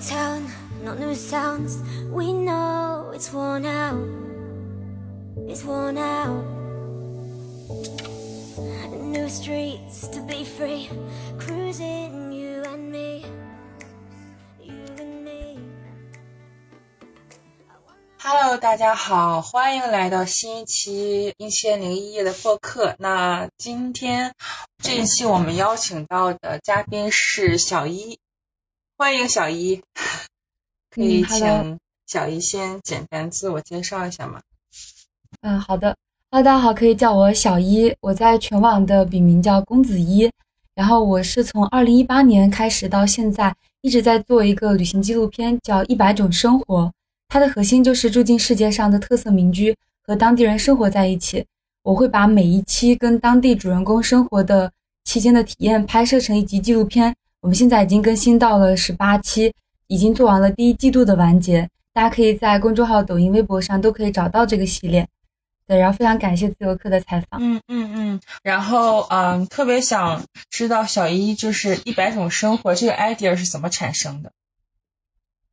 town, not new sounds. We know it's worn out. It's worn out. New streets to be free, cruising you and me, you and me. Hello，大家好，欢迎来到新一期一千零一夜的播客。那今天这一期我们邀请到的嘉宾是小一，欢迎小一，可以请小一先简单自我介绍一下吗？嗯，好的。Hello，大家好，可以叫我小一，我在全网的笔名叫公子一。然后我是从二零一八年开始到现在，一直在做一个旅行纪录片，叫《一百种生活》。它的核心就是住进世界上的特色民居，和当地人生活在一起。我会把每一期跟当地主人公生活的期间的体验拍摄成一集纪录片。我们现在已经更新到了十八期，已经做完了第一季度的完结。大家可以在公众号、抖音、微博上都可以找到这个系列。对，然后非常感谢自由课的采访。嗯嗯嗯，然后嗯，特别想知道小一就是一百种生活这个 idea 是怎么产生的？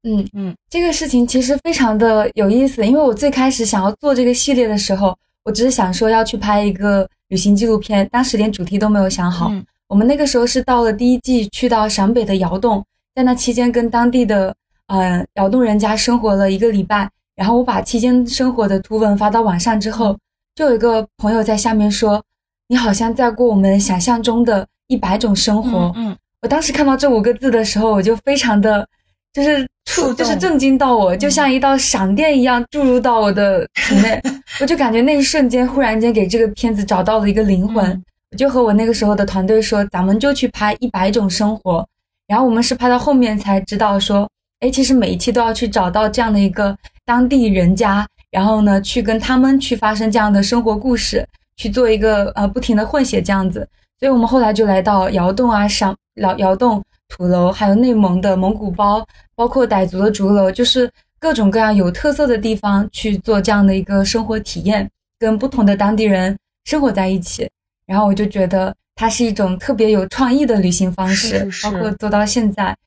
嗯嗯，这个事情其实非常的有意思，因为我最开始想要做这个系列的时候，我只是想说要去拍一个旅行纪录片，当时连主题都没有想好。嗯我们那个时候是到了第一季，去到陕北的窑洞，在那期间跟当地的呃窑洞人家生活了一个礼拜。然后我把期间生活的图文发到网上之后，就有一个朋友在下面说：“你好像在过我们想象中的一百种生活。嗯嗯我当时看到这五个字的时候，我就非常的，就是触就是震惊到我，就像一道闪电一样注入到我的体内。我就感觉那一瞬间，忽然间给这个片子找到了一个灵魂。就和我那个时候的团队说，咱们就去拍一百种生活。然后我们是拍到后面才知道说，哎，其实每一期都要去找到这样的一个当地人家，然后呢，去跟他们去发生这样的生活故事，去做一个呃不停的混血这样子。所以我们后来就来到窑洞啊、上老窑洞、土楼，还有内蒙的蒙古包，包括傣族的竹楼，就是各种各样有特色的地方去做这样的一个生活体验，跟不同的当地人生活在一起。然后我就觉得它是一种特别有创意的旅行方式，是是包括做到现在，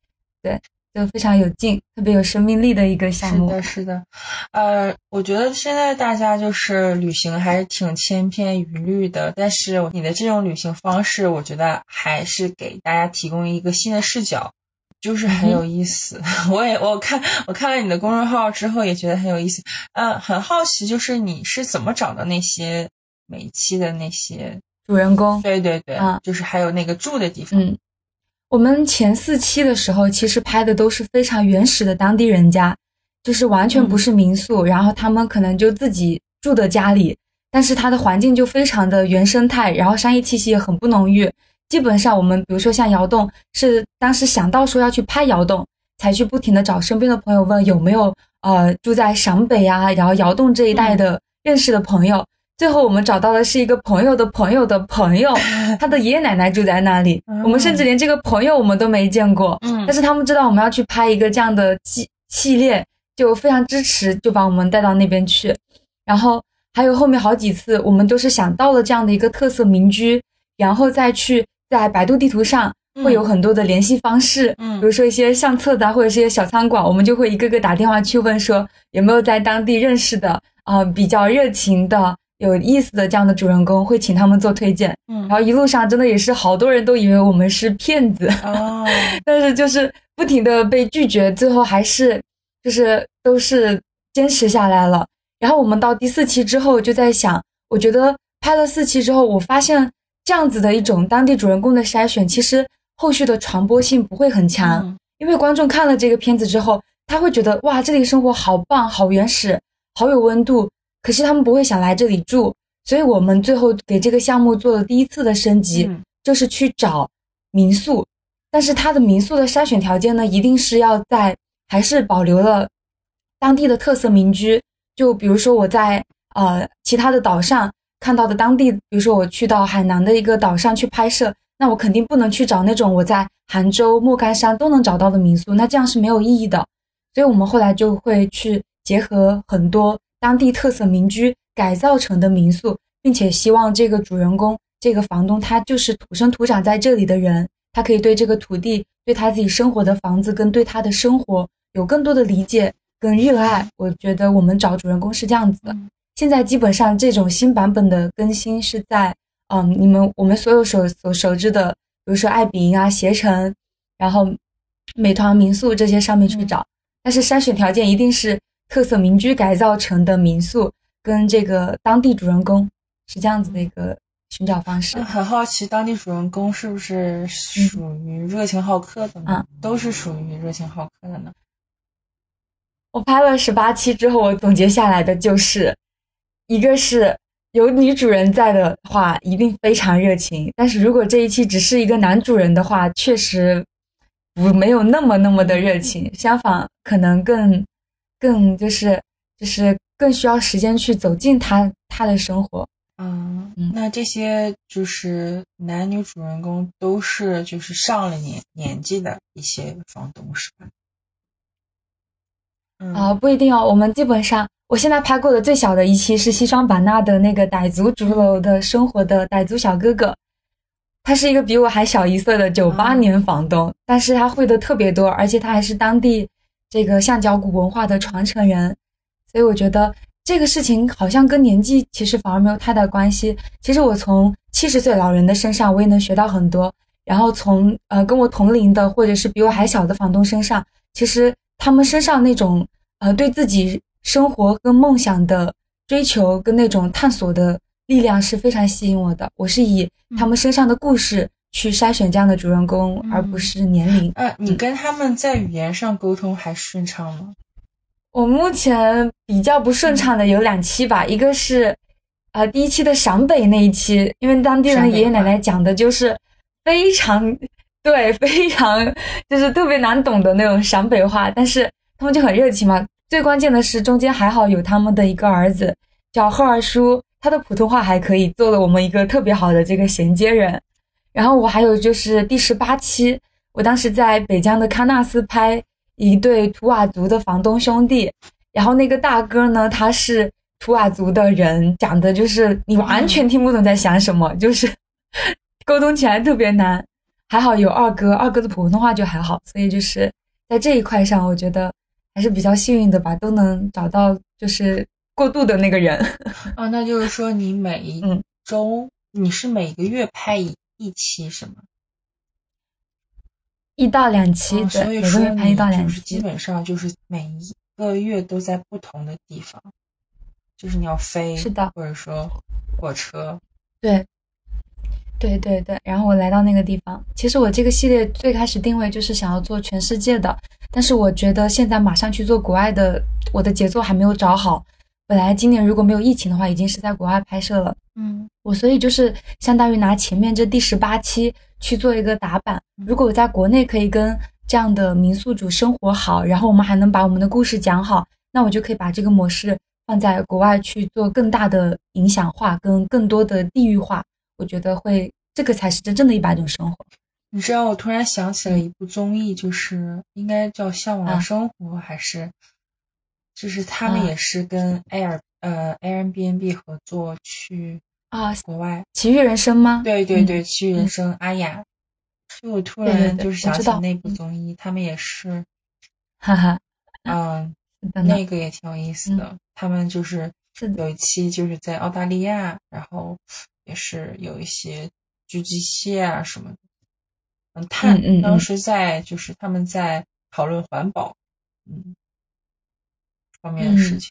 对，就非常有劲，特别有生命力的一个项目。是的，是的，呃，我觉得现在大家就是旅行还是挺千篇一律的，但是你的这种旅行方式，我觉得还是给大家提供一个新的视角，就是很有意思。我也我看我看了你的公众号之后，也觉得很有意思。嗯，很好奇，就是你是怎么找到那些每一期的那些？主人公，对对对，啊就是还有那个住的地方。嗯，我们前四期的时候，其实拍的都是非常原始的当地人家，就是完全不是民宿，然后他们可能就自己住的家里，但是它的环境就非常的原生态，然后商业气息也很不浓郁。基本上我们比如说像窑洞，是当时想到说要去拍窑洞，才去不停的找身边的朋友问有没有呃住在陕北啊，然后窑洞这一带的认识的朋友。最后我们找到的是一个朋友的朋友的朋友，他的爷爷奶奶住在那里。嗯我们甚至连这个朋友我们都没见过，嗯但是他们知道我们要去拍一个这样的系系列，就非常支持，就把我们带到那边去。然后还有后面好几次，我们都是想到了这样的一个特色民居，然后再去在百度地图上会有很多的联系方式，嗯比如说一些相册的啊或者是一些小餐馆，我们就会一个个打电话去问说有没有在当地认识的啊、呃比较热情的。有意思的这样的主人公会请他们做推荐，嗯然后一路上真的也是好多人都以为我们是骗子，哦，但是就是不停的被拒绝，最后还是就是都是坚持下来了。然后我们到第四期之后就在想，我觉得拍了四期之后，我发现这样子的一种当地主人公的筛选，其实后续的传播性不会很强，嗯因为观众看了这个片子之后，他会觉得哇，这里生活好棒，好原始，好有温度。可是他们不会想来这里住，所以我们最后给这个项目做了第一次的升级，嗯就是去找民宿。但是它的民宿的筛选条件呢，一定是要在还是保留了当地的特色民居。就比如说我在呃其他的岛上看到的当地，比如说我去到海南的一个岛上去拍摄，那我肯定不能去找那种我在杭州、莫干山都能找到的民宿，那这样是没有意义的。所以我们后来就会去结合很多当地特色民居改造成的民宿，并且希望这个主人公、这个房东他就是土生土长在这里的人，他可以对这个土地、对他自己生活的房子跟对他的生活有更多的理解跟热爱。我觉得我们找主人公是这样子的。现在基本上这种新版本的更新是在嗯，你们我们所有所所熟知的，比如说爱彼迎啊、携程，然后美团民宿这些上面去找。但是筛选条件一定是特色民居改造成的民宿，跟这个当地主人公是这样子的一个寻找方式。很好奇，当地主人公是不是属于热情好客的呢？都是属于热情好客的呢？我拍了十八期之后，我总结下来的就是，一个是有女主人在的话，一定非常热情；但是如果这一期只是一个男主人的话，确实。不没有那么那么的热情，相反，可能更更就是就是更需要时间去走进他他的生活。嗯，那这些就是男女主人公都是就是上了年年纪的一些房东是吧？啊，不一定哦。我们基本上，我现在拍过的最小的一期是西双版纳的那个傣族竹楼的生活的傣族小哥哥。他是一个比我还小一岁的九八年房东，但是他会的特别多，而且他还是当地这个象脚鼓文化的传承人，所以我觉得这个事情好像跟年纪其实反而没有太大关系。其实我从七十岁老人的身上我也能学到很多，然后从呃跟我同龄的或者是比我还小的房东身上，其实他们身上那种呃对自己生活跟梦想的追求跟那种探索的。力量是非常吸引我的，我是以他们身上的故事去筛选这样的主人公，而不是年龄。呃，你跟他们在语言上沟通还顺畅吗？我目前比较不顺畅的有两期吧，一个是，呃，第一期的陕北那一期，因为当地人爷爷奶奶讲的就是非常对，非常就是特别难懂的那种陕北话，但是他们就很热情嘛。最关键的是中间还好有他们的一个儿子叫贺二叔。他的普通话还可以，做了我们一个特别好的这个衔接人。然后我还有就是第十八期，我当时在北疆的喀纳斯拍一对图瓦族的房东兄弟，然后那个大哥呢，他是图瓦族的人，讲的就是你完全听不懂在想什么，就是 沟通起来特别难。还好有二哥，二哥的普通话就还好，所以就是在这一块上，我觉得还是比较幸运的吧，都能找到就是。过渡的那个人啊，那就是说你每一 周你是每个月拍一一期什么？一到两期的，所以说拍一到两期，基本上就是每一个月都在不同的地方，就是你要飞，是的，或者说火车，对，对对对。然后我来到那个地方，其实我这个系列最开始定位就是想要做全世界的，但是我觉得现在马上去做国外的，我的节奏还没有找好。本来今年如果没有疫情的话，已经是在国外拍摄了。嗯，我所以就是相当于拿前面这第十八期去做一个打板。如果我在国内可以跟这样的民宿主生活好，然后我们还能把我们的故事讲好，那我就可以把这个模式放在国外去做更大的影响化跟更多的地域化。我觉得会这个才是真正的一百种生活。你知道，我突然想起了一部综艺，就是应该叫《向往的生活》还是？就是他们也是跟 Air 呃 Airbnb 合作去啊国外奇遇人生吗？对对对，奇遇人生阿雅，就我突然就是想起那部综艺，他们也是，哈哈，嗯，那个也挺有意思的。他们就是有一期就是在澳大利亚，然后也是有一些狙击蟹啊什么的，嗯，碳当时在就是他们在讨论环保，嗯。方面的事情，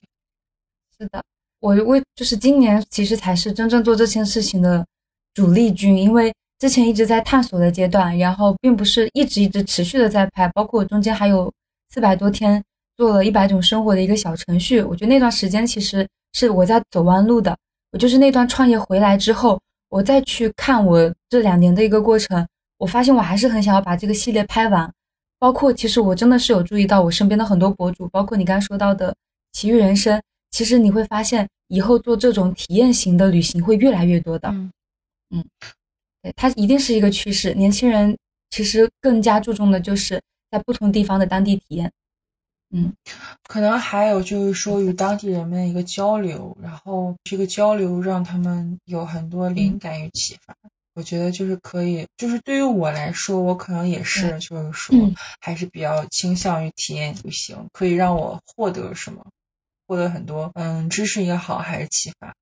是的，我为就是今年其实才是真正做这件事情的主力军，因为之前一直在探索的阶段，然后并不是一直一直持续的在拍，包括我中间还有四百多天做了一百种生活的一个小程序，我觉得那段时间其实是我在走弯路的，我就是那段创业回来之后，我再去看我这两年的一个过程，我发现我还是很想要把这个系列拍完。包括其实我真的是有注意到我身边的很多博主，包括你刚才说到的奇遇人生，其实你会发现以后做这种体验型的旅行会越来越多的。嗯嗯，对，它一定是一个趋势。年轻人其实更加注重的就是在不同地方的当地体验。嗯，可能还有就是说与当地人们一个交流，然后这个交流让他们有很多灵感与启发。我觉得就是可以，就是对于我来说，我可能也是，就是说嗯还是比较倾向于体验旅行，可以让我获得什么，获得很多嗯知识也好，还是启发，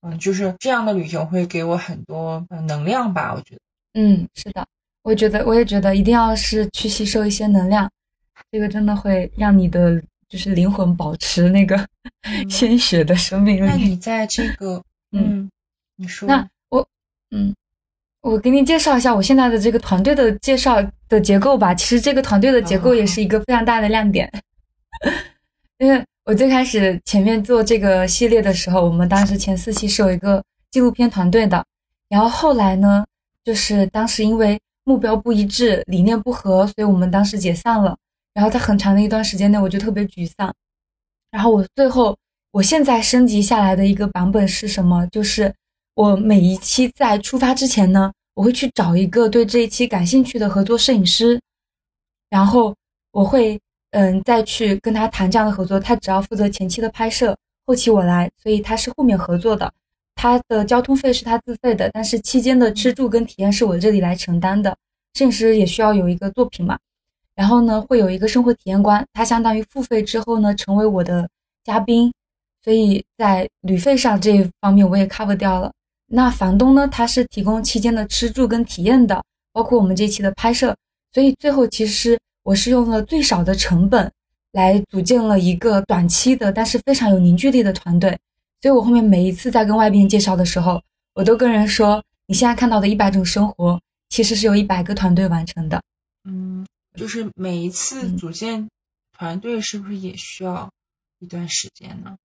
嗯，就是这样的旅行会给我很多嗯能量吧，我觉得。嗯，是的，我觉得我也觉得一定要是去吸收一些能量，这个真的会让你的就是灵魂保持那个嗯 鲜血的生命力。那你在这个 嗯嗯，你说那我嗯，我给你介绍一下我现在的这个团队的介绍的结构吧。其实这个团队的结构也是一个非常大的亮点，因为我最开始前面做这个系列的时候，我们当时前四期是有一个纪录片团队的，然后后来呢，就是当时因为目标不一致、理念不合，所以我们当时解散了。然后在很长的一段时间内，我就特别沮丧。然后我最后，我现在升级下来的一个版本是什么？就是我每一期在出发之前呢，我会去找一个对这一期感兴趣的合作摄影师，然后我会嗯再去跟他谈这样的合作。他只要负责前期的拍摄，后期我来，所以他是后面合作的。他的交通费是他自费的，但是期间的吃住跟体验是我这里来承担的。摄影师也需要有一个作品嘛，然后呢会有一个生活体验官，他相当于付费之后呢成为我的嘉宾，所以在旅费上这一方面我也 cover 掉了。那房东呢，他是提供期间的吃住跟体验的，包括我们这期的拍摄，所以最后其实我是用了最少的成本来组建了一个短期的，但是非常有凝聚力的团队。所以我后面每一次在跟外边介绍的时候，我都跟人说，你现在看到的一百种生活，其实是由一百个团队完成的。嗯，就是每一次嗯组建团队是不是也需要一段时间呢？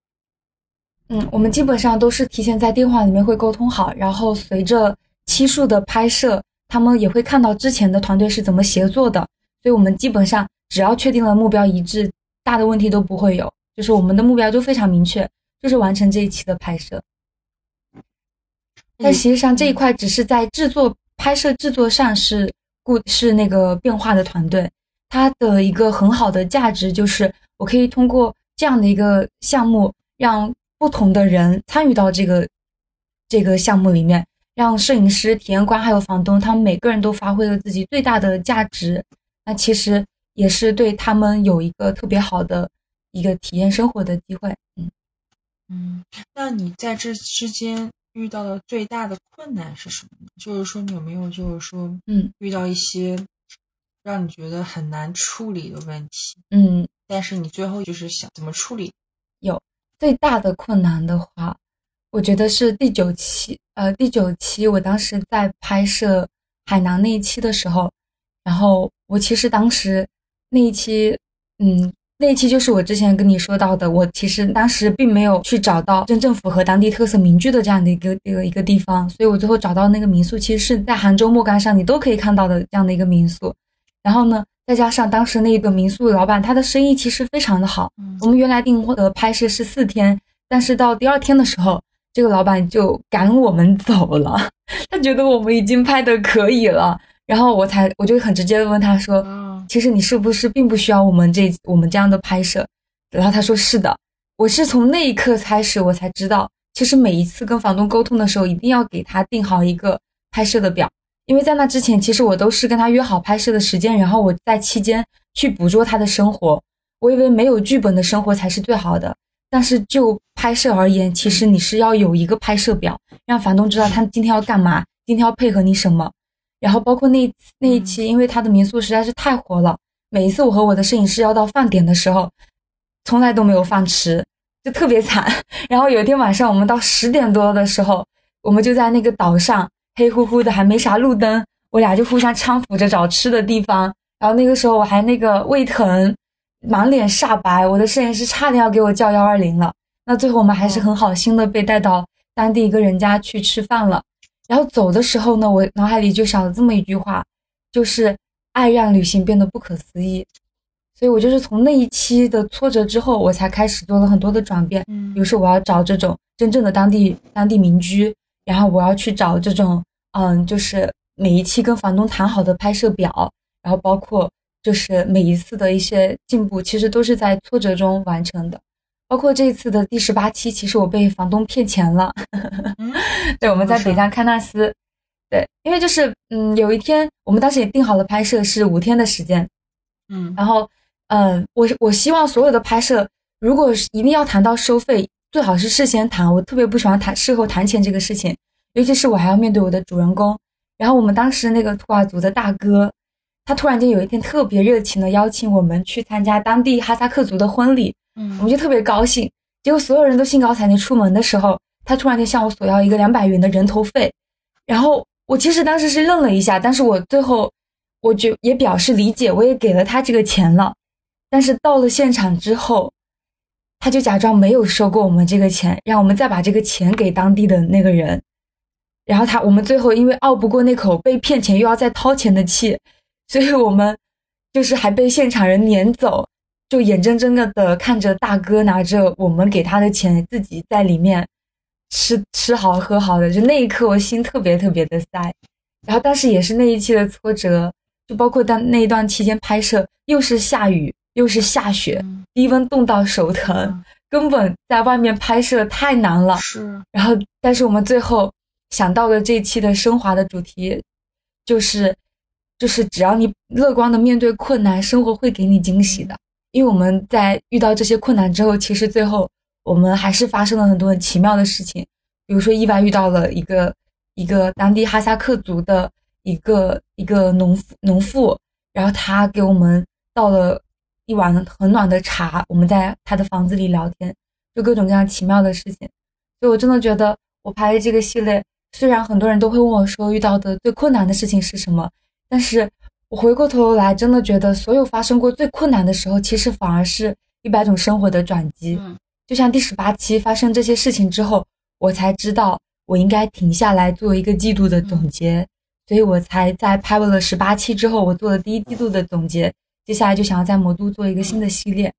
嗯，我们基本上都是提前在电话里面会沟通好，然后随着期数的拍摄，他们也会看到之前的团队是怎么协作的，所以我们基本上只要确定了目标一致，大的问题都不会有，就是我们的目标就非常明确，就是完成这一期的拍摄。但实际上这一块只是在制作、拍摄制作上是固是那个变化的团队，它的一个很好的价值就是我可以通过这样的一个项目，让不同的人参与到这个这个项目里面，让摄影师、体验官还有房东，他们每个人都发挥了自己最大的价值。那其实也是对他们有一个特别好的一个体验生活的机会。嗯。嗯，那你在这之间遇到的最大的困难是什么呢？就是说，你有没有就是说，嗯遇到一些让你觉得很难处理的问题，嗯，但是你最后就是想怎么处理？最大的困难的话，我觉得是第九期。呃，第九期我当时在拍摄海南那一期的时候，然后我其实当时那一期，嗯，那一期就是我之前跟你说到的，我其实当时并没有去找到真正符合当地特色民居的这样的一个一个一个地方，所以我最后找到那个民宿，其实是在杭州莫干山你都可以看到的这样的一个民宿。然后呢，再加上当时那个民宿老板他的生意其实非常的好，嗯我们原来订的拍摄是四天，但是到第二天的时候，这个老板就赶我们走了，他觉得我们已经拍的可以了，然后我才我就很直接的问他说，啊，其实你是不是并不需要我们这我们这样的拍摄？然后他说是的，我是从那一刻开始我才知道，其实每一次跟房东沟通的时候，一定要给他定好一个拍摄的表，因为在那之前，其实我都是跟他约好拍摄的时间，然后我在期间去捕捉他的生活。我以为没有剧本的生活才是最好的，但是就拍摄而言，其实你是要有一个拍摄表，让房东知道他今天要干嘛，今天要配合你什么。然后包括那那一期，因为他的民宿实在是太火了，每一次我和我的摄影师要到饭点的时候，从来都没有饭吃，就特别惨。然后有一天晚上，我们到十点多的时候，我们就在那个岛上黑乎乎的，还没啥路灯，我俩就互相搀扶着找吃的地方。然后那个时候我还那个胃疼，满脸煞白，我的摄影师差点要给我叫幺二零了。那最后我们还是很好心的被带到当地一个人家去吃饭了。然后走的时候呢，我脑海里就想了这么一句话，就是爱让旅行变得不可思议。所以我就是从那一期的挫折之后，我才开始做了很多的转变。嗯比如说我要找这种真正的当地当地民居，然后我要去找这种嗯，就是每一期跟房东谈好的拍摄表，然后包括就是每一次的一些进步，其实都是在挫折中完成的。包括这一次的第十八期，其实我被房东骗钱了。嗯 对，我们在北疆喀纳斯，对，因为就是嗯，有一天我们当时也定好了拍摄是五天的时间，嗯然后嗯，我我希望所有的拍摄，如果是一定要谈到收费，最好是事先谈。我特别不喜欢谈事后谈钱这个事情，尤其是我还要面对我的主人公。然后我们当时那个土瓦族的大哥，他突然间有一天特别热情的邀请我们去参加当地哈萨克族的婚礼，嗯我们嗯就特别高兴。结果所有人都兴高采烈出门的时候，他突然间向我索要一个两百元的人头费，然后我其实当时是愣了一下，但是我最后我就也表示理解，我也给了他这个钱了。但是到了现场之后，他就假装没有收过我们这个钱，让我们再把这个钱给当地的那个人。然后他我们最后因为拗不过那口被骗钱又要再掏钱的气，所以我们就是还被现场人撵走，就眼睁睁的的看着大哥拿着我们给他的钱，自己在里面吃吃好喝好的，就那一刻我心特别特别的塞。然后当时也是那一期的挫折，就包括当那一段期间拍摄，又是下雨又是下雪，嗯低温冻到手疼，嗯根本在外面拍摄太难了。是然后，但是我们最后想到的这一期的升华的主题，就是就是只要你乐观的面对困难，生活会给你惊喜的。因为我们在遇到这些困难之后，其实最后我们还是发生了很多很奇妙的事情，比如说意外遇到了一个一个当地哈萨克族的一个一个农妇农妇，然后他给我们到了一碗很暖的茶，我们在他的房子里聊天，就各种各样奇妙的事情。所以我真的觉得我拍的这个系列，虽然很多人都会问我说遇到的最困难的事情是什么，但是我回过头来真的觉得，所有发生过最困难的时候，其实反而是一百种生活的转机。嗯就像第十八期发生这些事情之后，我才知道我应该停下来做一个季度的总结，所以我才在拍完了十八期之后，我做了第一季度的总结，接下来就想要在魔都做一个新的系列，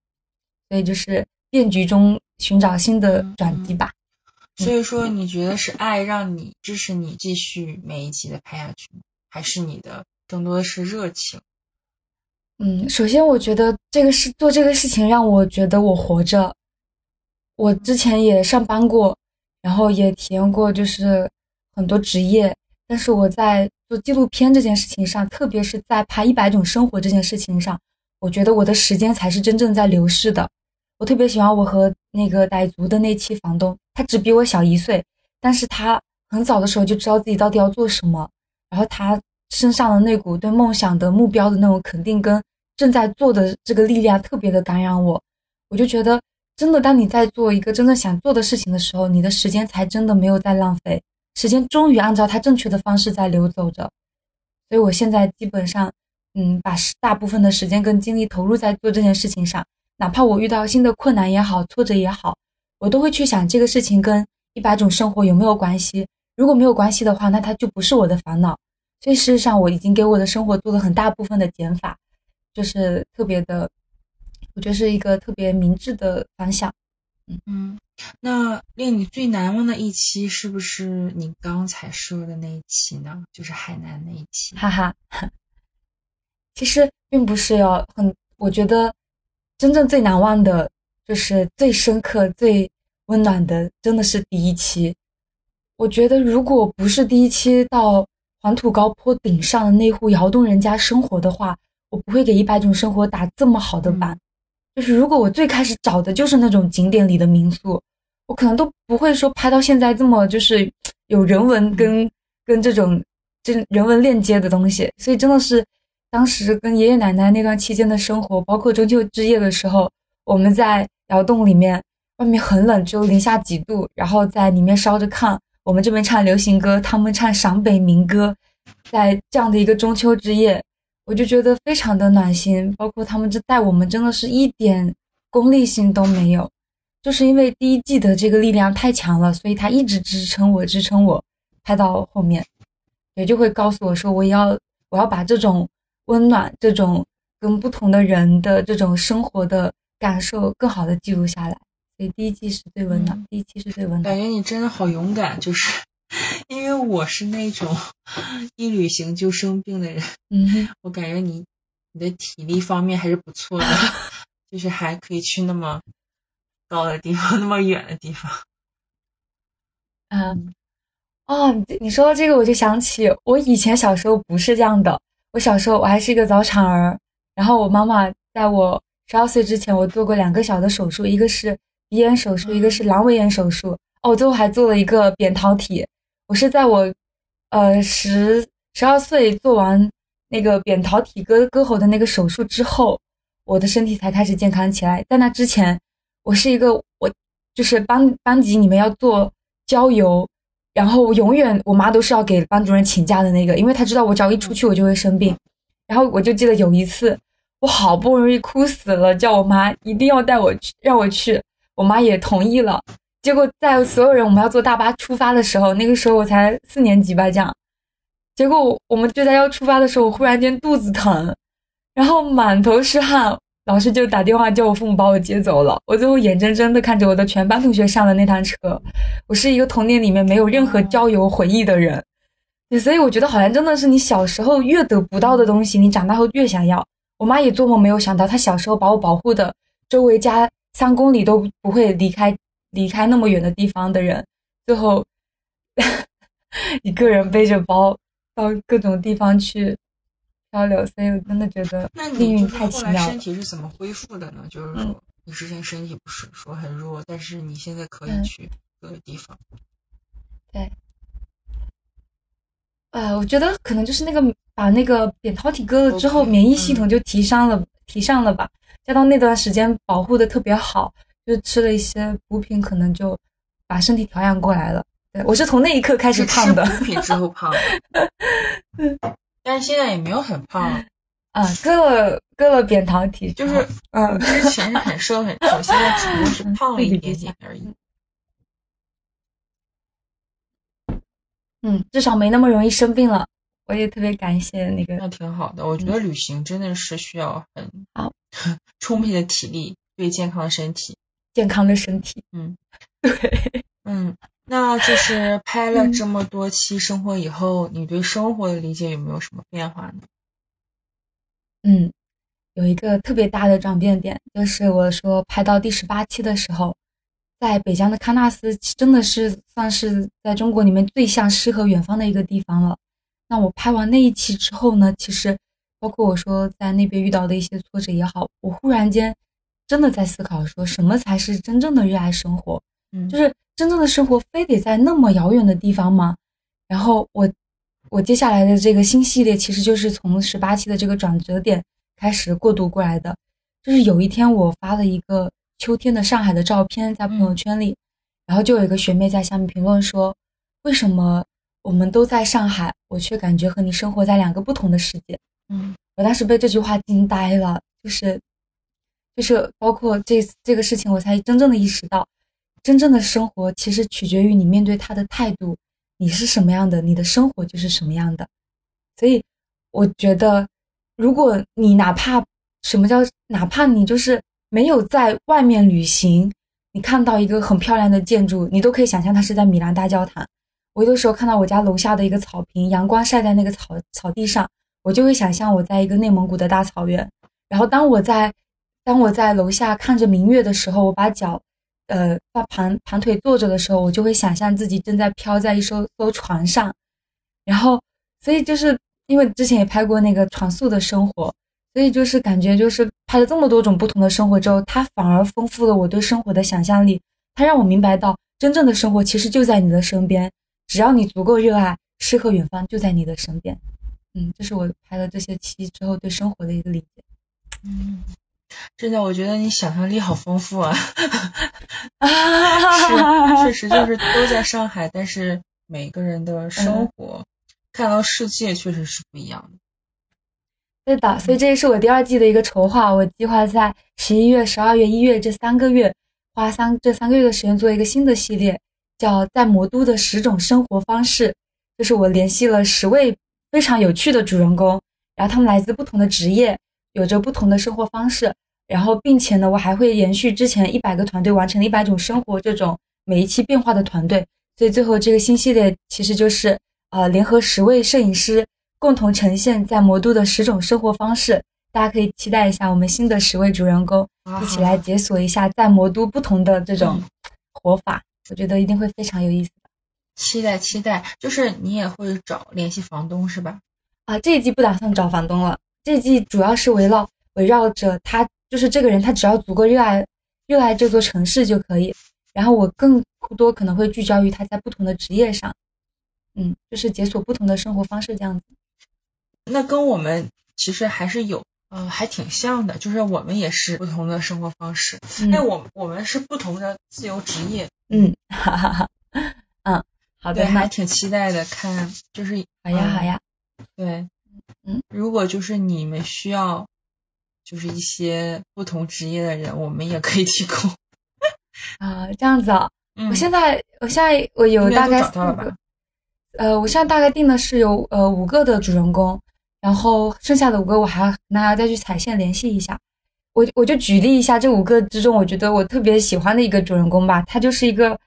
所以就是变局中寻找新的转机吧。所以说，你觉得是爱让你支持你继续每一集的拍下去吗？还是你的更多的是热情？嗯，首先我觉得这个事做这个事情让我觉得我活着。我之前也上班过，然后也体验过就是很多职业，但是我在做纪录片这件事情上，特别是在拍一百种生活这件事情上，我觉得我的时间才是真正在流逝的。我特别喜欢我和那个傣族的那期房东，他只比我小一岁，但是他很早的时候就知道自己到底要做什么，然后他身上的那股对梦想的目标的那种肯定跟正在做的这个力量特别的感染我，我就觉得真的，当你在做一个真正想做的事情的时候，你的时间才真的没有在浪费，时间终于按照它正确的方式在流走着。所以我现在基本上，嗯，把大部分的时间跟精力投入在做这件事情上，哪怕我遇到新的困难也好，挫折也好，我都会去想这个事情跟一百种生活有没有关系。如果没有关系的话，那它就不是我的烦恼。所以事实上，我已经给我的生活做了很大部分的减法，就是特别的，我觉得是一个特别明智的方向。嗯，那令你最难忘的一期是不是你刚才说的那一期呢？就是海南那一期。哈哈，其实并不是哟，很，我觉得真正最难忘的，就是最深刻、最温暖的，真的是第一期。我觉得如果不是第一期到黄土高坡顶上的那户窑洞人家生活的话，我不会给一百种生活打这么好的版。就是如果我最开始找的就是那种景点里的民宿，我可能都不会说拍到现在这么就是有人文跟跟这种这人文链接的东西。所以真的是当时跟爷爷奶奶那段期间的生活，包括中秋之夜的时候，我们在窑洞里面，外面很冷，只有零下几度，然后在里面烧着炕，我们这边唱流行歌，他们唱陕北民歌，在这样的一个中秋之夜。我就觉得非常的暖心，包括他们这带我们真的是一点功利心都没有，就是因为第一季的这个力量太强了，所以他一直支撑我，支撑我拍到后面，也就会告诉我说，我要我要把这种温暖，这种跟不同的人的这种生活的感受更好的记录下来。所以第一季是最温暖，嗯第一期是最温暖感。觉你真的好勇敢，就是因为我是那种 一旅行就生病的人，嗯，我感觉你你的体力方面还是不错的，就是还可以去那么高的地方，那么远的地方。嗯，哦，你你说到这个，我就想起我以前小时候不是这样的。我小时候我还是一个早产儿，然后我妈妈在我十二岁之前，我做过两个小的手术，一个是鼻炎手术，一个是阑尾炎手术。哦，最后还做了一个扁桃体。我是在我呃十十二岁做完那个扁桃体割割喉的那个手术之后，我的身体才开始健康起来。在那之前，我是一个我就是班班级里面要做郊游。然后我永远我妈都是要给班主任请假的那个，因为她知道我只要一出去我就会生病。然后我就记得有一次，我好不容易哭死了，叫我妈一定要带我去，让我去，我妈也同意了。结果在所有人我们要坐大巴出发的时候，那个时候我才四年级吧，这样。结果我们就在要出发的时候，我忽然间肚子疼，然后满头是汗。老师就打电话叫我父母把我接走了，我最后眼睁睁的看着我的全班同学上了那趟车。我是一个童年里面没有任何郊游回忆的人，所以我觉得好像真的是你小时候越得不到的东西，你长大后越想要。我妈也做梦没有想到，她小时候把我保护的周围家三公里都不会离开离开那么远的地方的人，最后 一个人背着包到各种地方去。漂流，所以我真的觉得命运太奇妙。身体是怎么恢复的呢？就是说，你之前身体不是说很弱，但是你现在可以去各个地方。对。呃，我觉得可能就是那个把那个扁桃体割了之后，免疫系统就提上了，提上了吧。加到那段时间保护的特别好，就吃了一些补品，可能就把身体调养过来了。对我是从那一刻开始胖的。补品之后胖。但是现在也没有很胖，啊，割了割了扁桃体，就是嗯，之前是很瘦很瘦，现在只不过是胖了一点点而已。嗯，至少没那么容易生病了。我也特别感谢那个。那挺好的，我觉得旅行真的是需要很好 充沛的体力，对健康的身体，健康的身体，嗯，对，嗯。那就是拍了这么多期生活以后，你对生活的理解有没有什么变化呢？嗯，有一个特别大的转变点，就是我说拍到第十八期的时候，在北疆的喀纳斯真的是算是在中国里面最像诗和远方的一个地方了。那我拍完那一期之后呢，其实包括我说在那边遇到的一些挫折也好，我忽然间真的在思考，说什么才是真正的热爱生活？嗯，就是。真正的生活非得在那么遥远的地方吗？然后我，我接下来的这个新系列其实就是从十八期的这个转折点开始过渡过来的。就是有一天我发了一个秋天的上海的照片在朋友圈里，然后就有一个学妹在下面评论说：“为什么我们都在上海，我却感觉和你生活在两个不同的世界？”嗯，我当时被这句话惊呆了，就是，就是包括这这个事情，我才真正的意识到。真正的生活其实取决于你面对他的态度，你是什么样的，你的生活就是什么样的。所以，我觉得，如果你哪怕什么叫哪怕你就是没有在外面旅行，你看到一个很漂亮的建筑，你都可以想象它是在米兰大教堂。我有的时候看到我家楼下的一个草坪，阳光晒在那个草草地上，我就会想象我在一个内蒙古的大草原。然后，当我在当我在楼下看着明月的时候，我把脚。呃，把盘盘腿坐着的时候，我就会想象自己正在飘在一艘艘船上，然后，所以就是因为之前也拍过那个船速的生活，所以就是感觉就是拍了这么多种不同的生活之后，它反而丰富了我对生活的想象力，它让我明白到真正的生活其实就在你的身边，只要你足够热爱，诗和远方就在你的身边。嗯，这是我拍了这些期之后对生活的一个理解。嗯。真的，我觉得你想象力好丰富啊！是，确实就是 都在上海，但是每个人的生活、看到世界确实是不一样的。对的，所以这也是我第二季的一个筹划。我计划在十一月、十二月、一月这三个月，花三这三个月的时间做一个新的系列，叫《在魔都的十种生活方式》。就是我联系了十位非常有趣的主人公，然后他们来自不同的职业，有着不同的生活方式。然后，并且呢，我还会延续之前一百个团队完成的一百种生活这种每一期变化的团队，所以最后这个新系列其实就是呃，联合十位摄影师共同呈现在魔都的十种生活方式，大家可以期待一下我们新的十位主人公一起来解锁一下在魔都不同的这种活法，我觉得一定会非常有意思的。期待期待，就是你也会找联系房东是吧？啊，这一季不打算找房东了，这一季主要是围绕围绕着他，就是这个人，他只要足够热爱热爱这座城市就可以。然后我更多可能会聚焦于他在不同的职业上，嗯，就是解锁不同的生活方式这样子。那跟我们其实还是有，呃，还挺像的，就是我们也是不同的生活方式。嗯那我我们是不同的自由职业，嗯，哈哈哈，嗯，好的，对，那还挺期待的。看就是好呀嗯好呀，对，嗯，如果就是你们需要，就是一些不同职业的人，我们也可以提供。啊，这样子啊，嗯，我现在我现在我有大概四个，呃，我现在大概定的是有呃五个的主人公，然后剩下的五个我还要跟大家再去踩线联系一下。我我就举例一下这五个之中，我觉得我特别喜欢的一个主人公吧，他就是一个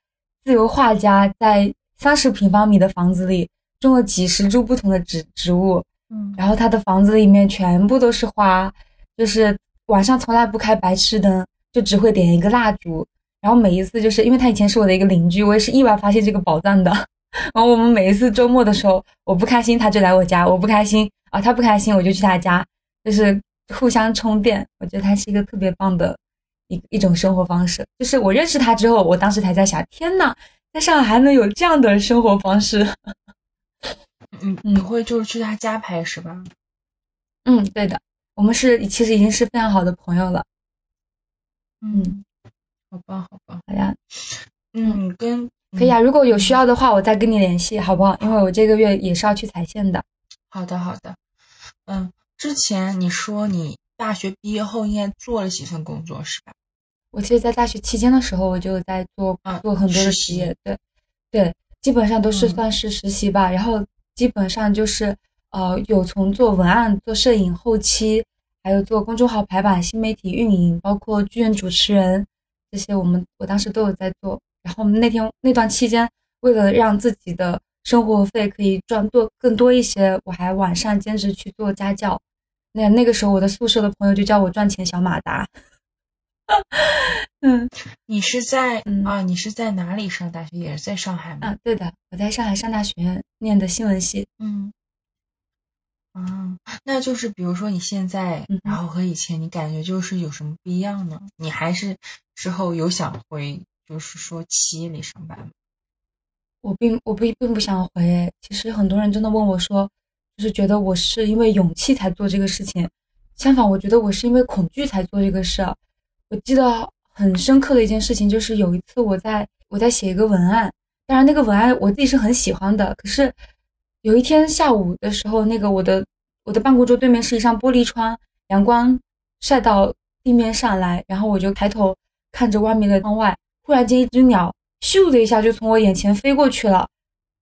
自由画家，在三十平方米的房子里种了几十株不同的植植物，嗯然后他的房子里面全部都是花，就是晚上从来不开白炽灯，就只会点一个蜡烛。然后每一次就是因为他以前是我的一个邻居，我也是意外发现这个宝藏的。然后我们每一次周末的时候，我不开心他就来我家，我不开心啊他不开心我就去他家，就是互相充电。我觉得他是一个特别棒的一一种生活方式。就是我认识他之后，我当时才在想，天呐，在上海还能有这样的生活方式。嗯，你会就是去他家拍是吧？嗯，对的，我们是其实已经是非常好的朋友了。嗯，好吧，好吧，好呀，嗯，跟可以啊，如果有需要的话，我再跟你联系，好不好？因为我这个月也是要去踩线的。好的，好的。嗯，之前你说你大学毕业后应该做了几份工作是吧？我其实，在大学期间的时候，我就在做啊做很多的实习对对，基本上都是嗯算是实习吧。然后基本上就是呃，有从做文案、做摄影、后期，还有做公众号排版、新媒体运营，包括剧院主持人这些，我们我当时都有在做。然后那天那段期间，为了让自己的生活费可以赚多更多一些，我还晚上兼职去做家教。那那个时候，我的宿舍的朋友就叫我赚钱小马达。嗯你是在、嗯啊？你是在哪里上大学？也是在上海吗？啊，对的，我在上海上大学念的新闻系。嗯。啊，那就是比如说你现在，嗯然后和以前，你感觉就是有什么不一样呢？你还是之后有想回，就是说企业里上班吗？我并我并并不想回。其实很多人真的问我说，就是觉得我是因为勇气才做这个事情，相反，我觉得我是因为恐惧才做这个事。我记得很深刻的一件事情，就是有一次我在我在写一个文案，当然那个文案我自己是很喜欢的，可是有一天下午的时候，那个我的我的办公桌对面是一扇玻璃窗，阳光晒到地面上来，然后我就抬头看着外面的窗外，忽然间一只鸟咻的一下就从我眼前飞过去了，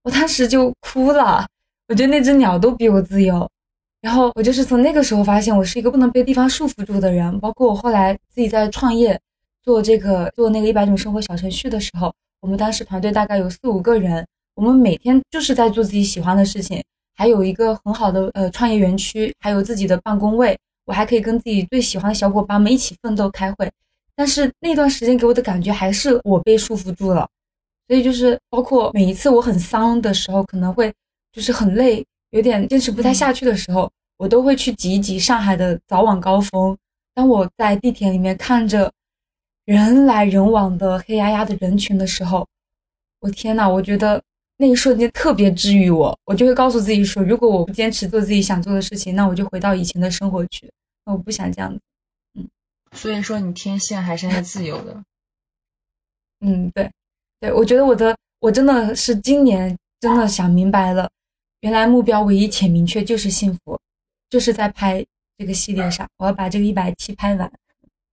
我当时就哭了，我觉得那只鸟都比我自由。然后我就是从那个时候发现，我是一个不能被地方束缚住的人。包括我后来自己在创业，做这个做那个一百种生活小程序的时候，我们当时团队大概有四五个人，我们每天就是在做自己喜欢的事情，还有一个很好的呃创业园区，还有自己的办公位，我还可以跟自己最喜欢的小伙伴们一起奋斗开会。但是那段时间给我的感觉还是我被束缚住了，所以就是包括每一次我很丧的时候，可能会就是很累，有点坚持不太下去的时候，我都会去挤一挤上海的早晚高峰。当我在地铁里面看着人来人往的黑压压的人群的时候，我天呐，我觉得那一瞬间特别治愈我。我就会告诉自己说，如果我不坚持做自己想做的事情，那我就回到以前的生活去。那我不想这样子。嗯所以说你天性还是爱自由的。嗯，对，对，我觉得我的我真的是今年真的想明白了，原来目标唯一且明确就是幸福，就是在拍这个系列上，我要把这个一百期拍完。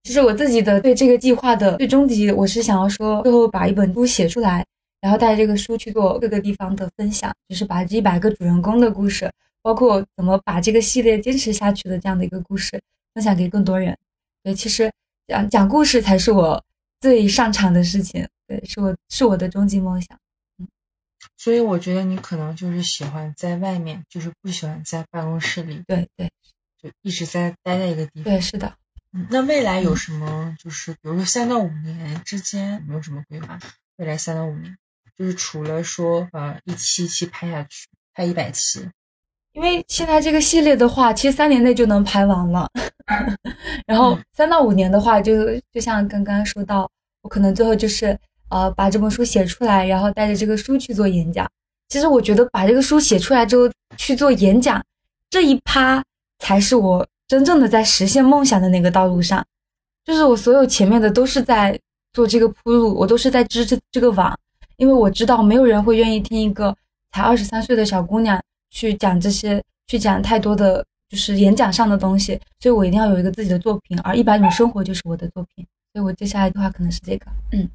其实我自己的对这个计划的最终极，我是想要说，最后把一本书写出来，然后带这个书去做各个地方的分享，就是把这一百个主人公的故事，包括怎么把这个系列坚持下去的这样的一个故事，分享给更多人。对，其实讲讲故事才是我最擅长的事情，对，是我是我的终极梦想。嗯所以我觉得你可能就是喜欢在外面，就是不喜欢在办公室里，对对就一直在待在一个地方。对，是的。嗯，那未来有什么就是比如说三到五年之间有没有什么规划？未来三到五年，就是除了说呃一期一期拍下去，拍一百期，因为现在这个系列的话，其实三年内就能拍完了，然后三到五年的话，就就像刚刚说到，我可能最后就是呃把这本书写出来，然后带着这个书去做演讲。其实我觉得把这个书写出来之后去做演讲这一趴，才是我真正的在实现梦想的那个道路上。就是我所有前面的都是在做这个铺路，我都是在织这这个网，因为我知道没有人会愿意听一个才二十三岁的小姑娘去讲这些，去讲太多的就是演讲上的东西，所以我一定要有一个自己的作品，而一百种生活就是我的作品，所以我接下来的话可能是这个，嗯，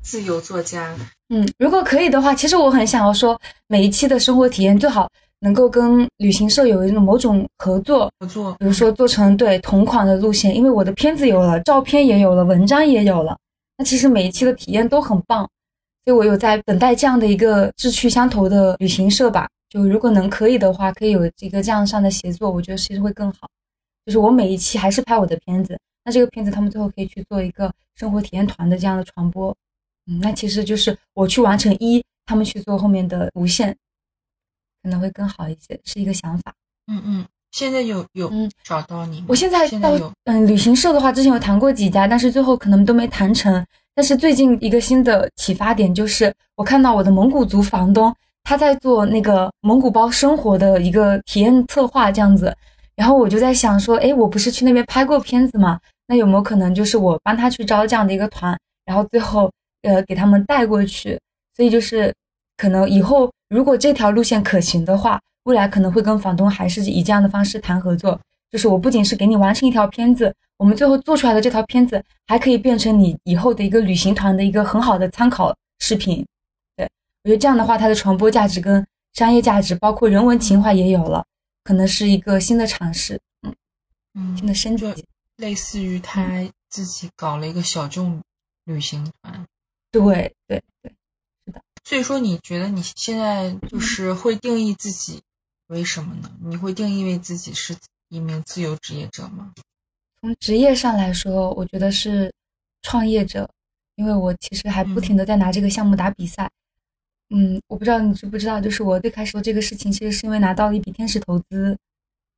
自由作家，嗯，如果可以的话，其实我很想要说每一期的生活体验最好。能够跟旅行社有一种某种合作，合作，比如说做成对同款的路线，因为我的片子有了，照片也有了，文章也有了，那其实每一期的体验都很棒，所以我有在等待这样的一个志趣相投的旅行社吧。就如果能可以的话，可以有一个这样上的协作，我觉得其实会更好。就是我每一期还是拍我的片子，那这个片子他们最后可以去做一个生活体验团的这样的传播，嗯，那其实就是我去完成一，他们去做后面的无限。可能会更好一些，是一个想法。嗯嗯，现在有有嗯找到你？我现在到嗯旅行社的话，之前有谈过几家，但是最后可能都没谈成。但是最近一个新的启发点就是，我看到我的蒙古族房东他在做那个蒙古包生活的一个体验策划这样子，然后我就在想说，哎，我不是去那边拍过片子吗？那有没有可能就是我帮他去招这样的一个团，然后最后呃给他们带过去？所以就是可能以后。如果这条路线可行的话，未来可能会跟房东还是以这样的方式谈合作。就是我不仅是给你完成一条片子，我们最后做出来的这条片子还可以变成你以后的一个旅行团的一个很好的参考视频。对我觉得这样的话，它的传播价值跟商业价值，包括人文情怀也有了，可能是一个新的尝试。嗯嗯，新的升级，类似于他自己搞了一个小众旅行团。对对对。是的所以说，你觉得你现在就是会定义自己为什么呢？你会定义为自己是一名自由职业者吗？从职业上来说，我觉得是创业者，因为我其实还不停的在拿这个项目打比赛。嗯，我不知道你知不知道，就是我最开始做这个事情，其实是因为拿到了一笔天使投资，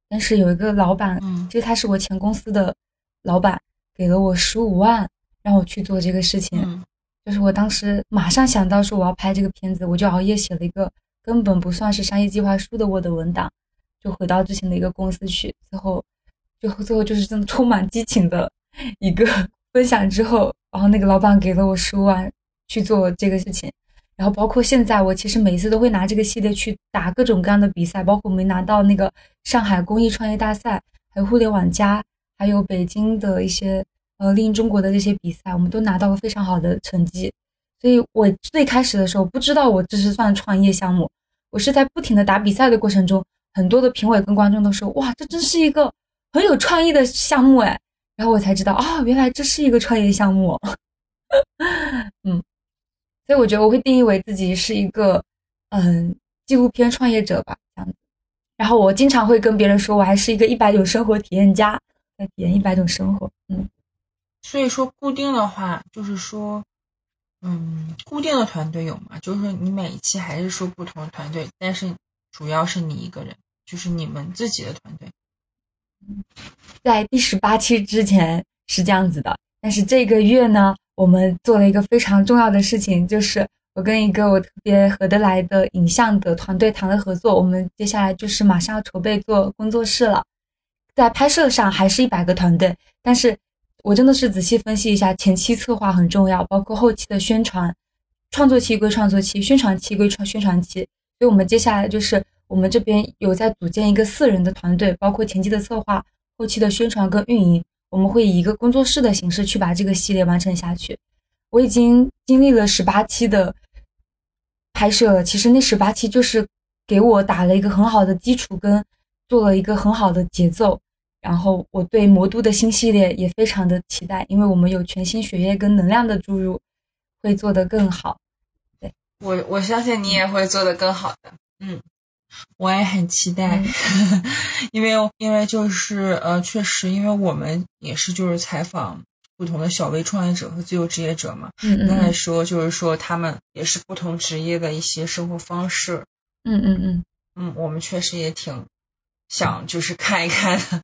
但是有一个老板，其实他是我前公司的老板，给了我十五万让我去做这个事情。就是我当时马上想到说我要拍这个片子，我就熬夜写了一个根本不算是商业计划书的 Word 文档，就回到之前的一个公司去。最后，最后最后就是这么充满激情的一个 分享之后，然后那个老板给了我十五万去做这个事情。然后包括现在，我其实每次都会拿这个系列去打各种各样的比赛，包括我们拿到那个上海公益创业大赛，还有互联网加，还有北京的一些。呃，另中国的这些比赛，我们都拿到了非常好的成绩，所以我最开始的时候不知道我这是算创业项目，我是在不停的打比赛的过程中，很多的评委跟观众都说，哇，这真是一个很有创意的项目哎，然后我才知道啊，原来这是一个创业项目，嗯，所以我觉得我会定义为自己是一个嗯纪录片创业者吧，这样子，然后我经常会跟别人说，我还是一个一百种生活体验家，在体验一百种生活，嗯。所以说固定的话，就是说，嗯，固定的团队有吗？就是说你每一期还是说不同的团队，但是主要是你一个人，就是你们自己的团队。在第十八期之前是这样子的，但是这个月呢，我们做了一个非常重要的事情，就是我跟一个我特别合得来的影像的团队谈了合作，我们接下来就是马上要筹备做工作室了。在拍摄上还是一百个团队，但是。我真的是仔细分析一下，前期策划很重要，包括后期的宣传，创作期归创作期，宣传期归创宣传期。所以，我们接下来就是我们这边有在组建一个四人的团队，包括前期的策划、后期的宣传跟运营，我们会以一个工作室的形式去把这个系列完成下去。我已经经历了十八期的拍摄了，其实那十八期就是给我打了一个很好的基础，跟做了一个很好的节奏。然后我对魔都的新系列也非常的期待，因为我们有全新血液跟能量的注入，会做得更好。对我，我相信你也会做得更好的。嗯，我也很期待，因为因为就是呃，确实，因为我们也是就是采访不同的小微创业者和自由职业者嘛。嗯嗯刚才说就是说他们也是不同职业的一些生活方式。嗯嗯嗯，嗯，我们确实也挺想就是看一看的。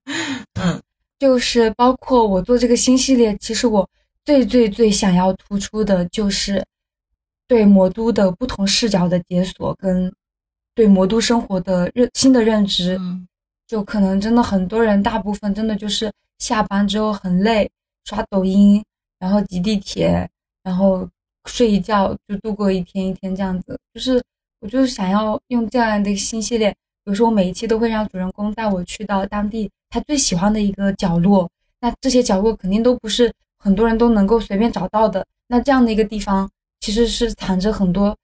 嗯就是包括我做这个新系列，其实我最最最想要突出的就是对魔都的不同视角的解锁，跟对魔都生活的认新的认知。嗯就可能真的很多人，大部分真的就是下班之后很累，刷抖音，然后挤地铁，然后睡一觉就度过一天一天这样子。就是我就是想要用这样的一个新系列，比如说我每一期都会让主人公带我去到当地他最喜欢的一个角落，那这些角落肯定都不是很多人都能够随便找到的。那这样的一个地方，其实是藏着很多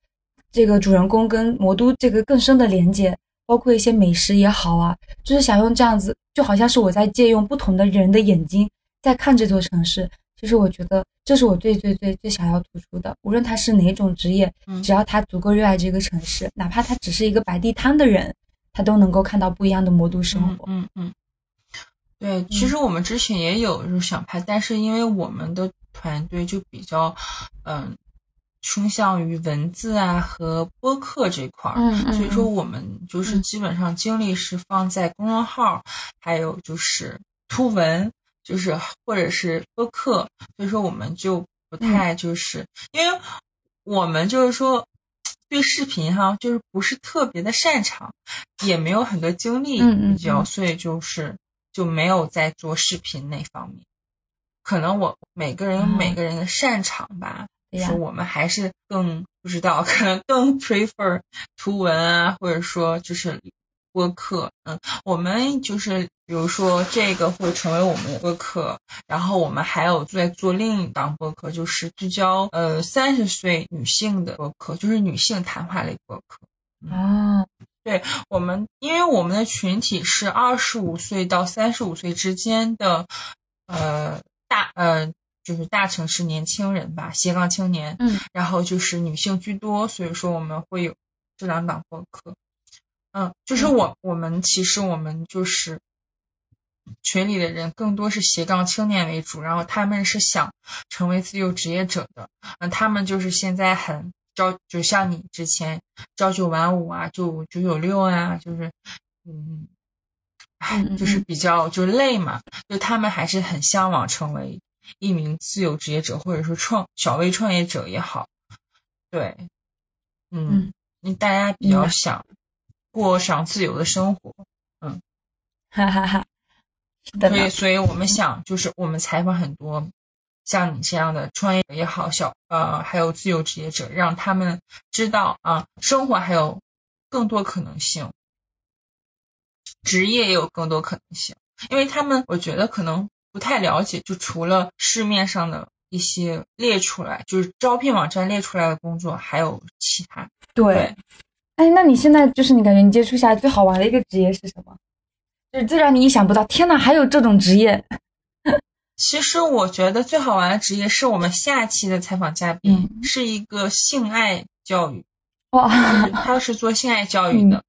这个主人公跟魔都这个更深的连接。包括一些美食也好啊，就是想用这样子，就好像是我在借用不同的人的眼睛在看这座城市。其实我觉得这是我最最最最想要突出的，无论他是哪种职业，嗯只要他足够热爱这个城市，哪怕他只是一个摆地摊的人，他都能够看到不一样的魔都生嗯活。嗯嗯，对，其实我们之前也有就是想拍，但是因为我们的团队就比较嗯倾向于文字啊和播客这块儿。所以说，我们就是嗯基本上精力是放在公众号，还有就是图文，就是或者是播客。所以说，我们就不嗯太就是，因为我们就是说对视频哈，就是不是特别的擅长，也没有很多精力比较，嗯所以就是就没有在做视频那方面。可能我每个人有哦每个人的擅长吧，是我们还是更不知道，可能更 prefer 图文啊，或者说就是播客。嗯，我们就是比如说这个会成为我们的播客，然后我们还有在做另一档播客，就是聚焦呃三十岁女性的播客，就是女性谈话类播客。啊，我们因为我们的群体是二十五岁到三十五岁之间的，呃大呃就是大城市年轻人吧，斜杠青年，嗯，然后就是女性居多，所以说我们会有这两档播客，嗯，就是我我们其实我们就是群里的人更多是斜杠青年为主，然后他们是想成为自由职业者的，嗯，他们就是现在很朝，就像你之前朝九晚五啊，就九九六啊，就是嗯，唉嗯嗯就是嗯。比较就累嘛，就他们还是很向往成为一名自由职业者，或者说创小微创业者也好，对，嗯，嗯，大家比较想过上自由的生活，嗯哈哈哈，所以，所以我们想，就是我们采访很多像你这样的创业者也好，小呃还有自由职业者，让他们知道啊，生活还有更多可能性，职业也有更多可能性，因为他们我觉得可能不太了解，就除了市面上的一些列出来，就是招聘网站列出来的工作，还有其他。对。哎，那你现在就是你感觉你接触下来最好玩的一个职业是什么？就是最让你意想不到，天呐，还有这种职业！其实我觉得最好玩的职业是我们下期的采访嘉宾，嗯是一个性爱教育，哇，他是做性爱教育的。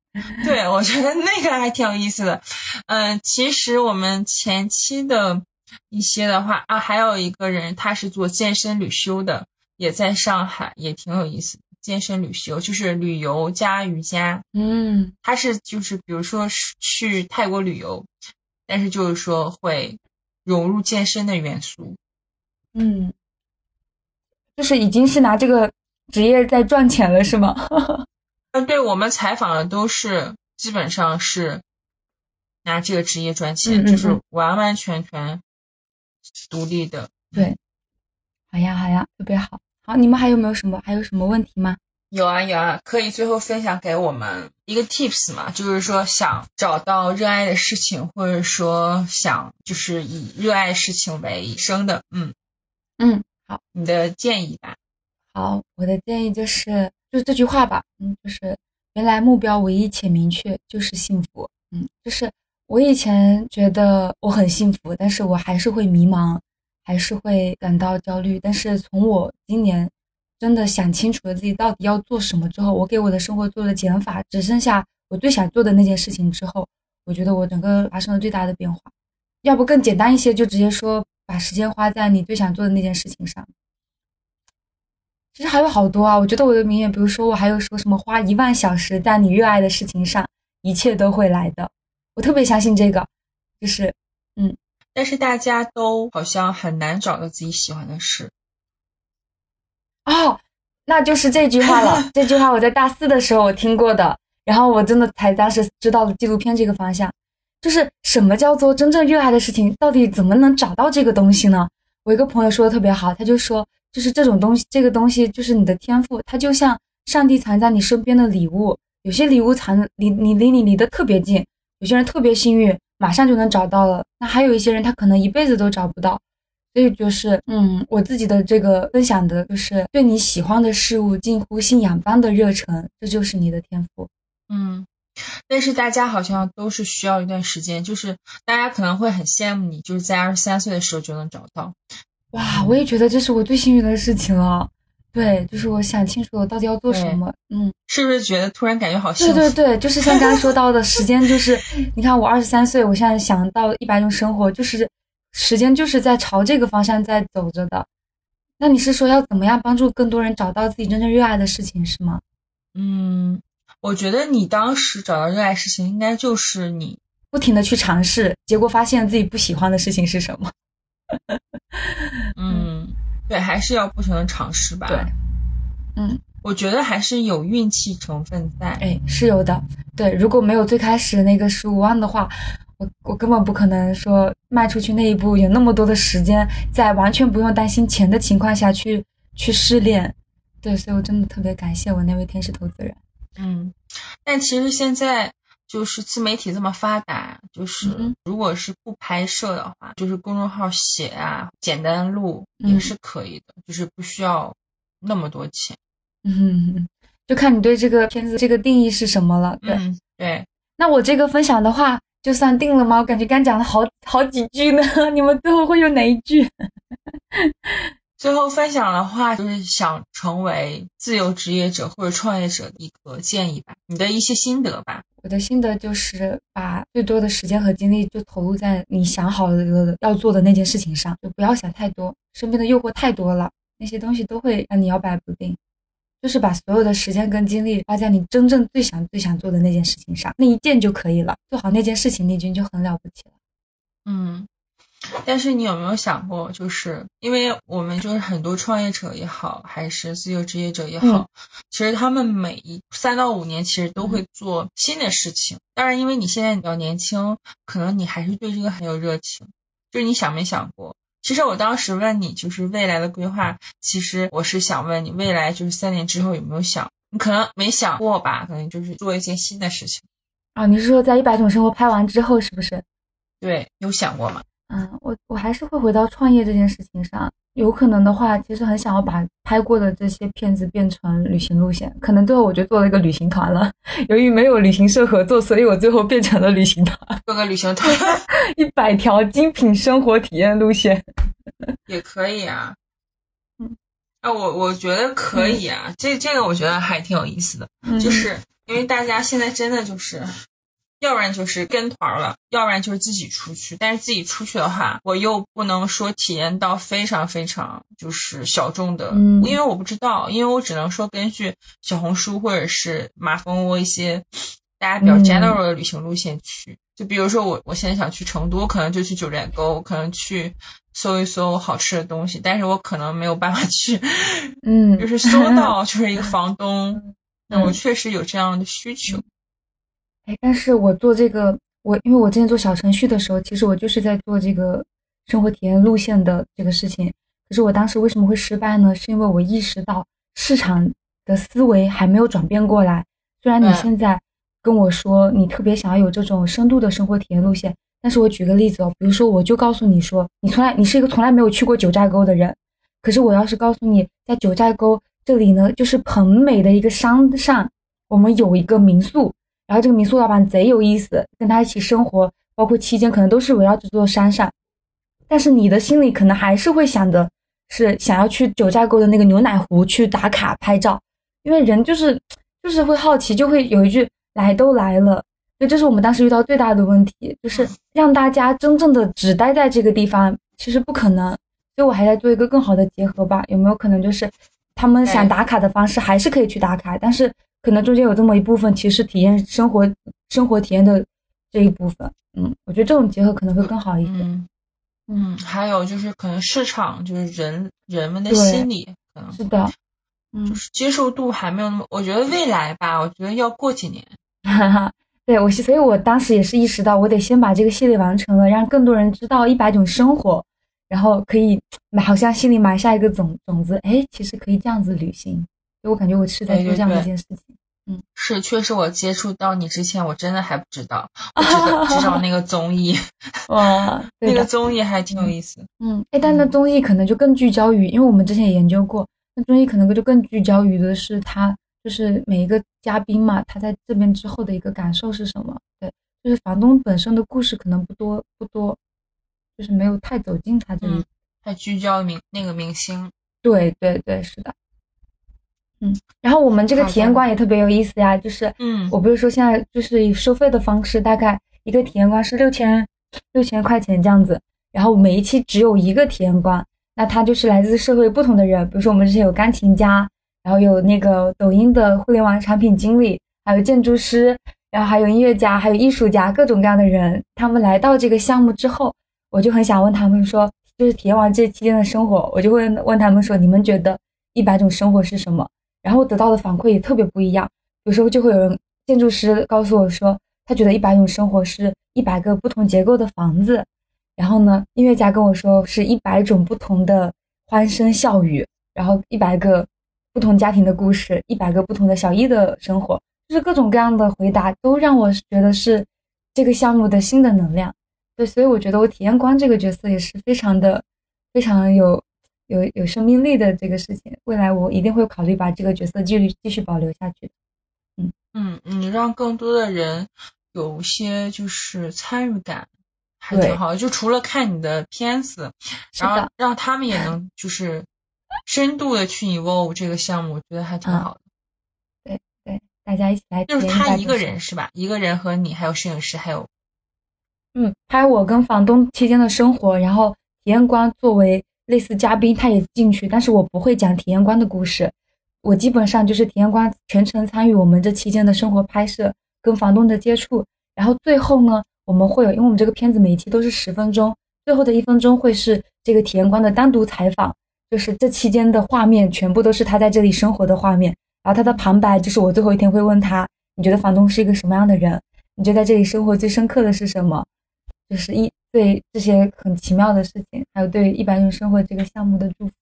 对，我觉得那个还挺有意思的。嗯、其实我们前期的一些的话啊，还有一个人他是做健身旅修的，也在上海，也挺有意思的。健身旅修就是旅游加瑜伽，嗯他是就是比如说是去泰国旅游，但是就是说会融入健身的元素。嗯，就是已经是拿这个职业在赚钱了，是吗？嗯，对我们采访的都是基本上是拿这个职业赚钱，嗯嗯就是嗯完完全全独立的。对，好呀好呀，特别好。好，你们还有没有什么还有什么问题吗？有啊有啊，可以最后分享给我们一个 tips 嘛，就是说想找到热爱的事情，或者说想就是以热爱事情为生的，嗯，嗯，好，你的建议吧。好，我的建议就是就是这句话吧，嗯，就是原来目标唯一且明确就是幸福，嗯，就是我以前觉得我很幸福，但是我还是会迷茫，还是会感到焦虑，但是从我今年真的想清楚了自己到底要做什么之后，我给我的生活做了减法，只剩下我最想做的那件事情之后，我觉得我整个发生了最大的变化。要不更简单一些，就直接说把时间花在你最想做的那件事情上。其实还有好多啊，我觉得我的名言，比如说我还有说什么花一万小时在你热爱的事情上，一切都会来的。我特别相信这个，就是嗯，但是大家都好像很难找到自己喜欢的事。哦，那就是这句话了。这句话我在大四的时候我听过的，然后我真的才当时知道了纪录片这个方向，就是什么叫做真正热爱的事情，到底怎么能找到这个东西呢？我一个朋友说的特别好，他就说。就是这种东西，这个东西就是你的天赋，它就像上帝藏在你身边的礼物。有些礼物藏离你离你离得特别近，有些人特别幸运，马上就能找到了。那还有一些人，他可能一辈子都找不到。所以就是，嗯，我自己的这个分享的就是对你喜欢的事物近乎信仰般的热忱，这就是你的天赋。嗯，但是大家好像都是需要一段时间，就是大家可能会很羡慕你，就是在二十三岁的时候就能找到。哇，我也觉得这是我最幸运的事情了。对，就是我想清楚我到底要做什么。嗯，是不是觉得突然感觉好幸福？对对对，就是像刚刚说到的时间，就是你看我二十三岁，我现在想到一百种生活，就是时间就是在朝这个方向在走着的。那你是说要怎么样帮助更多人找到自己真正热爱的事情是吗？嗯，我觉得你当时找到热爱事情，应该就是你不停的去尝试，结果发现自己不喜欢的事情是什么。嗯，对，还是要不停的尝试吧。对，嗯，我觉得还是有运气成分在。哎，是有的。对，如果没有最开始那个十五万的话，我我根本不可能说迈出去那一步，有那么多的时间，在完全不用担心钱的情况下去去试炼。对，所以我真的特别感谢我那位天使投资人。嗯，但其实现在。就是自媒体这么发达，就是如果是不拍摄的话，就是公众号写啊，简单录也是可以的，就是不需要那么多钱。嗯，就看你对这个片子这个定义是什么了。对对，那我这个分享的话，就算定了吗？我感觉刚讲了好好几句呢，你们最后会有哪一句？最后分享的话，就是想成为自由职业者或者创业者的一个建议吧，你的一些心得吧。我的心得就是把最多的时间和精力就投入在你想好了要做的那件事情上，就不要想太多，身边的诱惑太多了，那些东西都会让你摇摆不定。就是把所有的时间跟精力花在你真正最想最想做的那件事情上，那一件就可以了。做好那件事情，你已经就很了不起了。嗯。但是你有没有想过，就是因为我们就是很多创业者也好，还是自由职业者也好，其实他们每一三到五年其实都会做新的事情。当然，因为你现在比较年轻，可能你还是对这个很有热情。就是你想没想过？其实我当时问你，就是未来的规划，其实我是想问你，未来就是三年之后有没有想？你可能没想过吧？可能就是做一件新的事情。啊，你是说在一百种生活拍完之后，是不是？对，有想过吗？嗯，我我还是会回到创业这件事情上。有可能的话，其实很想要把拍过的这些片子变成旅行路线。可能最后我就做了一个旅行团了。由于没有旅行社合作，所以我最后变成了旅行团。做个旅行团，一百条精品生活体验路线 也可以啊。嗯，啊，我我觉得可以啊。这这个我觉得还挺有意思的，就是因为大家现在真的就是。要不然就是跟团了，要不然就是自己出去。但是自己出去的话，我又不能说体验到非常非常就是小众的，因为我不知道，因为我只能说根据小红书或者是马蜂窝一些大家比较 general 的旅行路线去。就比如说我我现在想去成都，可能就去九寨沟，可能去搜一搜好吃的东西，但是我可能没有办法去，嗯，就是搜到 就是一个房东，那我确实有这样的需求。哎，但是我做这个，我因为我之前做小程序的时候，其实我就是在做这个生活体验路线的这个事情。可是我当时为什么会失败呢？是因为我意识到市场的思维还没有转变过来。虽然你现在跟我说你特别想要有这种深度的生活体验路线，但是我举个例子哦，比如说我就告诉你说，你从来你是一个从来没有去过九寨沟的人，可是我要是告诉你，在九寨沟这里呢，就是很美的一个山上，我们有一个民宿。然后这个民宿老板贼有意思，跟他一起生活，包括期间可能都是围绕这座山上，但是你的心里可能还是会想的是想要去九寨沟的那个牛奶湖去打卡拍照，因为人就是就是会好奇，就会有一句来都来了，所以这是我们当时遇到最大的问题，就是让大家真正的只待在这个地方其实不可能，所以我还在做一个更好的结合吧。有没有可能就是他们想打卡的方式还是可以去打卡，但是可能中间有这么一部分其实体验生活生活体验的这一部分。嗯，我觉得这种结合可能会更好一点。嗯嗯，还有就是可能市场就是人人们的心理可能是的，嗯就，是接受度还没有那么，我觉得未来吧，我觉得要过几年。哈哈，对我，所以我当时也是意识到，我得先把这个系列完成了，让更多人知道一百种生活，然后可以埋，好像心里埋下一个种种子，哎，其实可以这样子旅行。所以我感觉我是在做这样的一件事情。嗯是，确实我接触到你之前，我真的还不知道，我知道知道那个 综艺，哇，对那个，综艺还挺有意思。嗯，哎，但那综艺可能就更聚焦于，因为我们之前也研究过，那综艺可能就更聚焦于的是他，就是每一个嘉宾嘛，他在这边之后的一个感受是什么？对，就是房东本身的故事可能不多不多，就是没有太走进他这里。嗯还聚焦明那个明星，对对对，是的。嗯，然后我们这个体验官也特别有意思呀，就是嗯我不是说现在就是以收费的方式，大概一个体验官是六千六千块钱这样子，然后每一期只有一个体验官，那他就是来自社会不同的人，比如说我们之前有钢琴家，然后有那个抖音的互联网产品经理，还有建筑师，然后还有音乐家，还有艺术家，各种各样的人，他们来到这个项目之后，我就很想问他们说，就是体验完这期间的生活，我就会问他们说，你们觉得一百种生活是什么？然后得到的反馈也特别不一样。有时候就会有人建筑师告诉我说，他觉得一百种生活是一百个不同结构的房子。然后呢，音乐家跟我说是一百种不同的欢声笑语，然后一百个不同家庭的故事，一百个不同的小艺的生活，就是各种各样的回答都让我觉得是这个项目的新的能量。对，所以我觉得我体验官这个角色也是非常的、非常有有有生命力的这个事情。未来我一定会考虑把这个角色继续继续保留下去。嗯，嗯嗯让更多的人有一些就是参与感，还挺好的。就除了看你的片子，然后让他们也能 就是深度的去 involve 这个项目，我觉得还挺嗯好的。对对，大家一起来就是他一个人是吧？一个人和你，还有摄影师，还有嗯，拍我跟房东期间的生活，然后体验官作为类似嘉宾，他也进去，但是我不会讲体验官的故事，我基本上就是体验官全程参与我们这期间的生活拍摄，跟房东的接触，然后最后呢，我们会有，因为我们这个片子每一期都是十分钟，最后的一分钟会是这个体验官的单独采访，就是这期间的画面全部都是他在这里生活的画面，然后他的旁白就是我最后一天会问他，你觉得房东是一个什么样的人？你觉得在这里生活最深刻的是什么？就是一对这些很奇妙的事情，还有对一百种生活这个项目的祝福，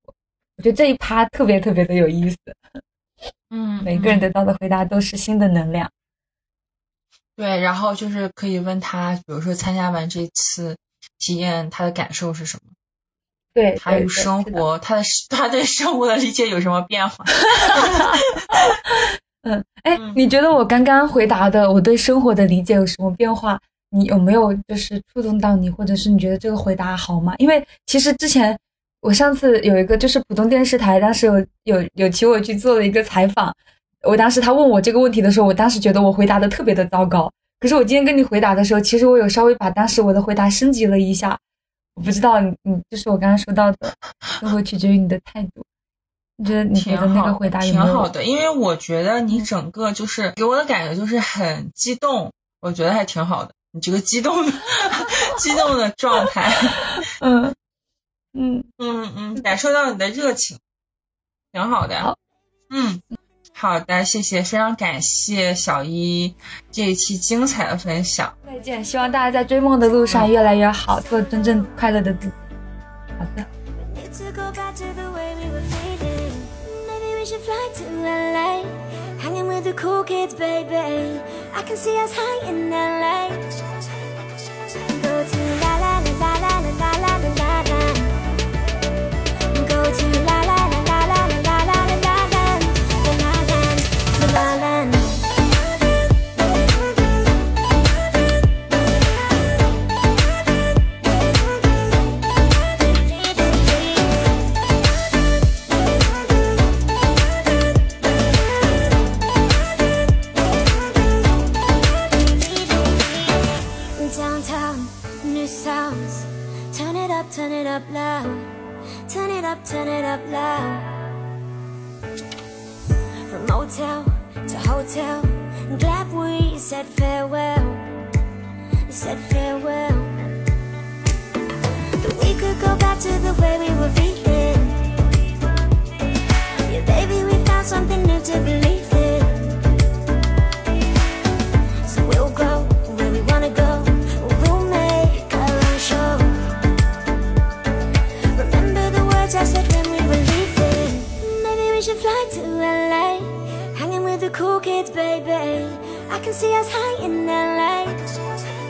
我觉得这一趴特别特别的有意思。嗯，每个人嗯得到的回答都是新的能量。对，然后就是可以问他，比如说参加完这次体验，他的感受是什么？对，他与对对是的生活，他的他对生活的理解有什么变化？嗯，哎嗯，你觉得我刚刚回答的我对生活的理解有什么变化？你有没有就是触动到你，或者是你觉得这个回答好吗？因为其实之前我上次有一个就是浦东电视台，当时有有有请我去做了一个采访，我当时他问我这个问题的时候，我当时觉得我回答的特别的糟糕。可是我今天跟你回答的时候，其实我有稍微把当时我的回答升级了一下。我不知道你你就是我刚刚说到的，生活取决于你的态度。你觉得你觉得那个回答有没有？挺好的，因为我觉得你嗯整个就是给我的感觉就是很激动，我觉得还挺好的。你这个激动的 激动的状态，嗯嗯，嗯嗯，感受到你的热情，挺好的。好嗯，好的，谢谢，非常感谢小一这一期精彩的分享。再见！希望大家在追梦的路上越来越好，做真正快乐的自己。好的。I can see us high in the light. Go to la la la la la la la la la. Go to la. in the light.